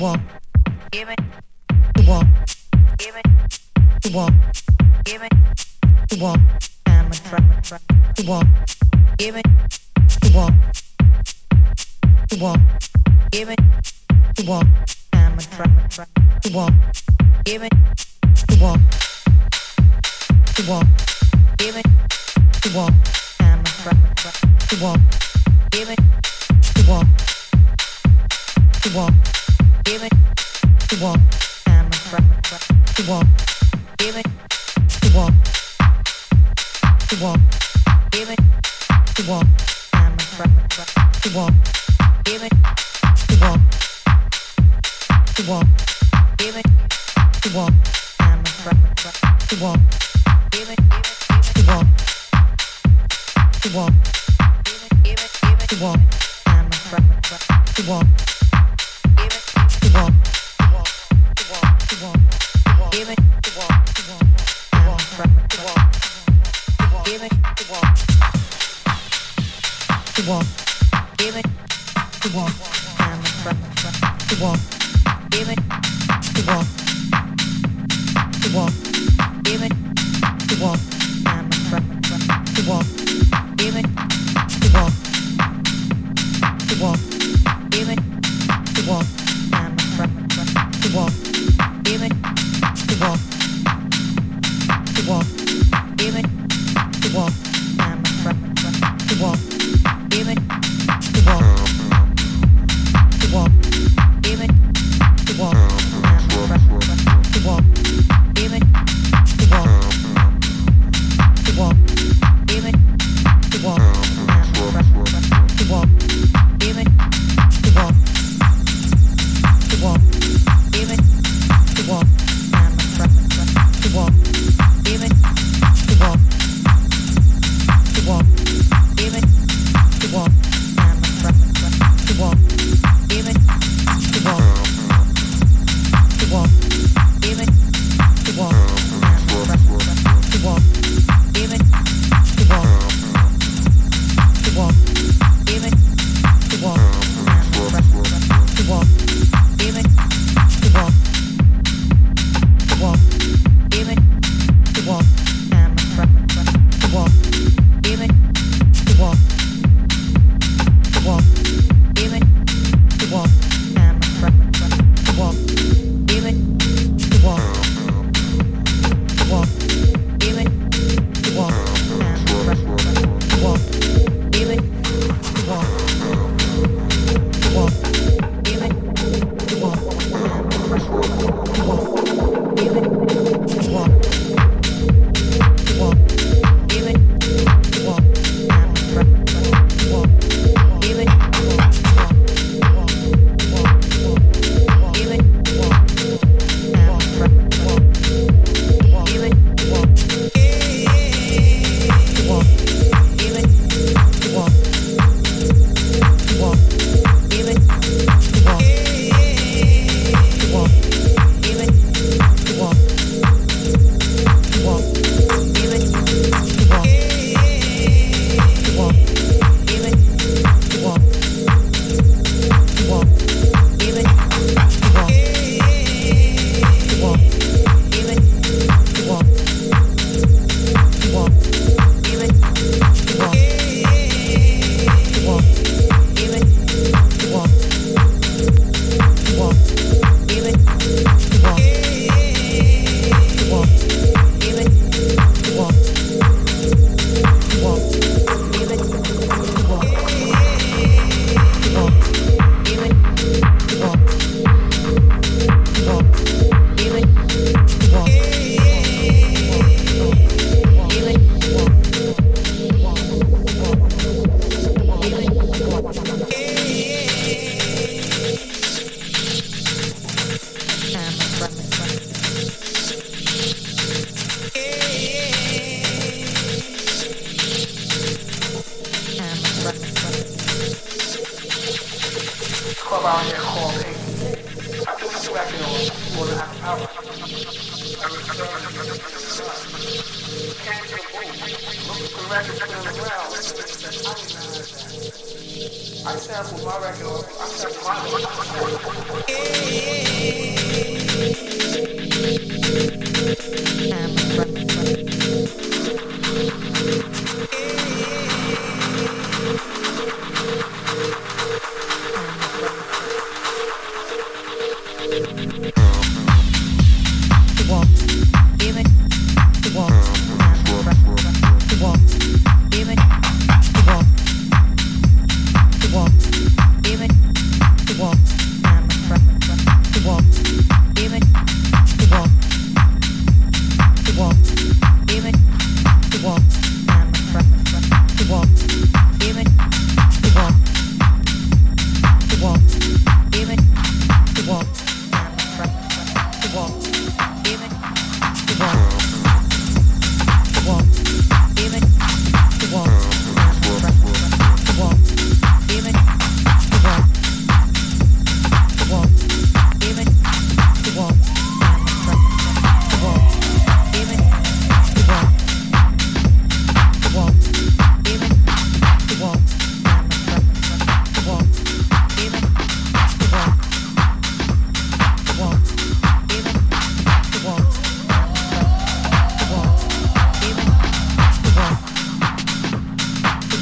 walk. Give it. Walk. Give it. Walk. Give it. Walk. Walk. Give it. Walk.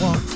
walk.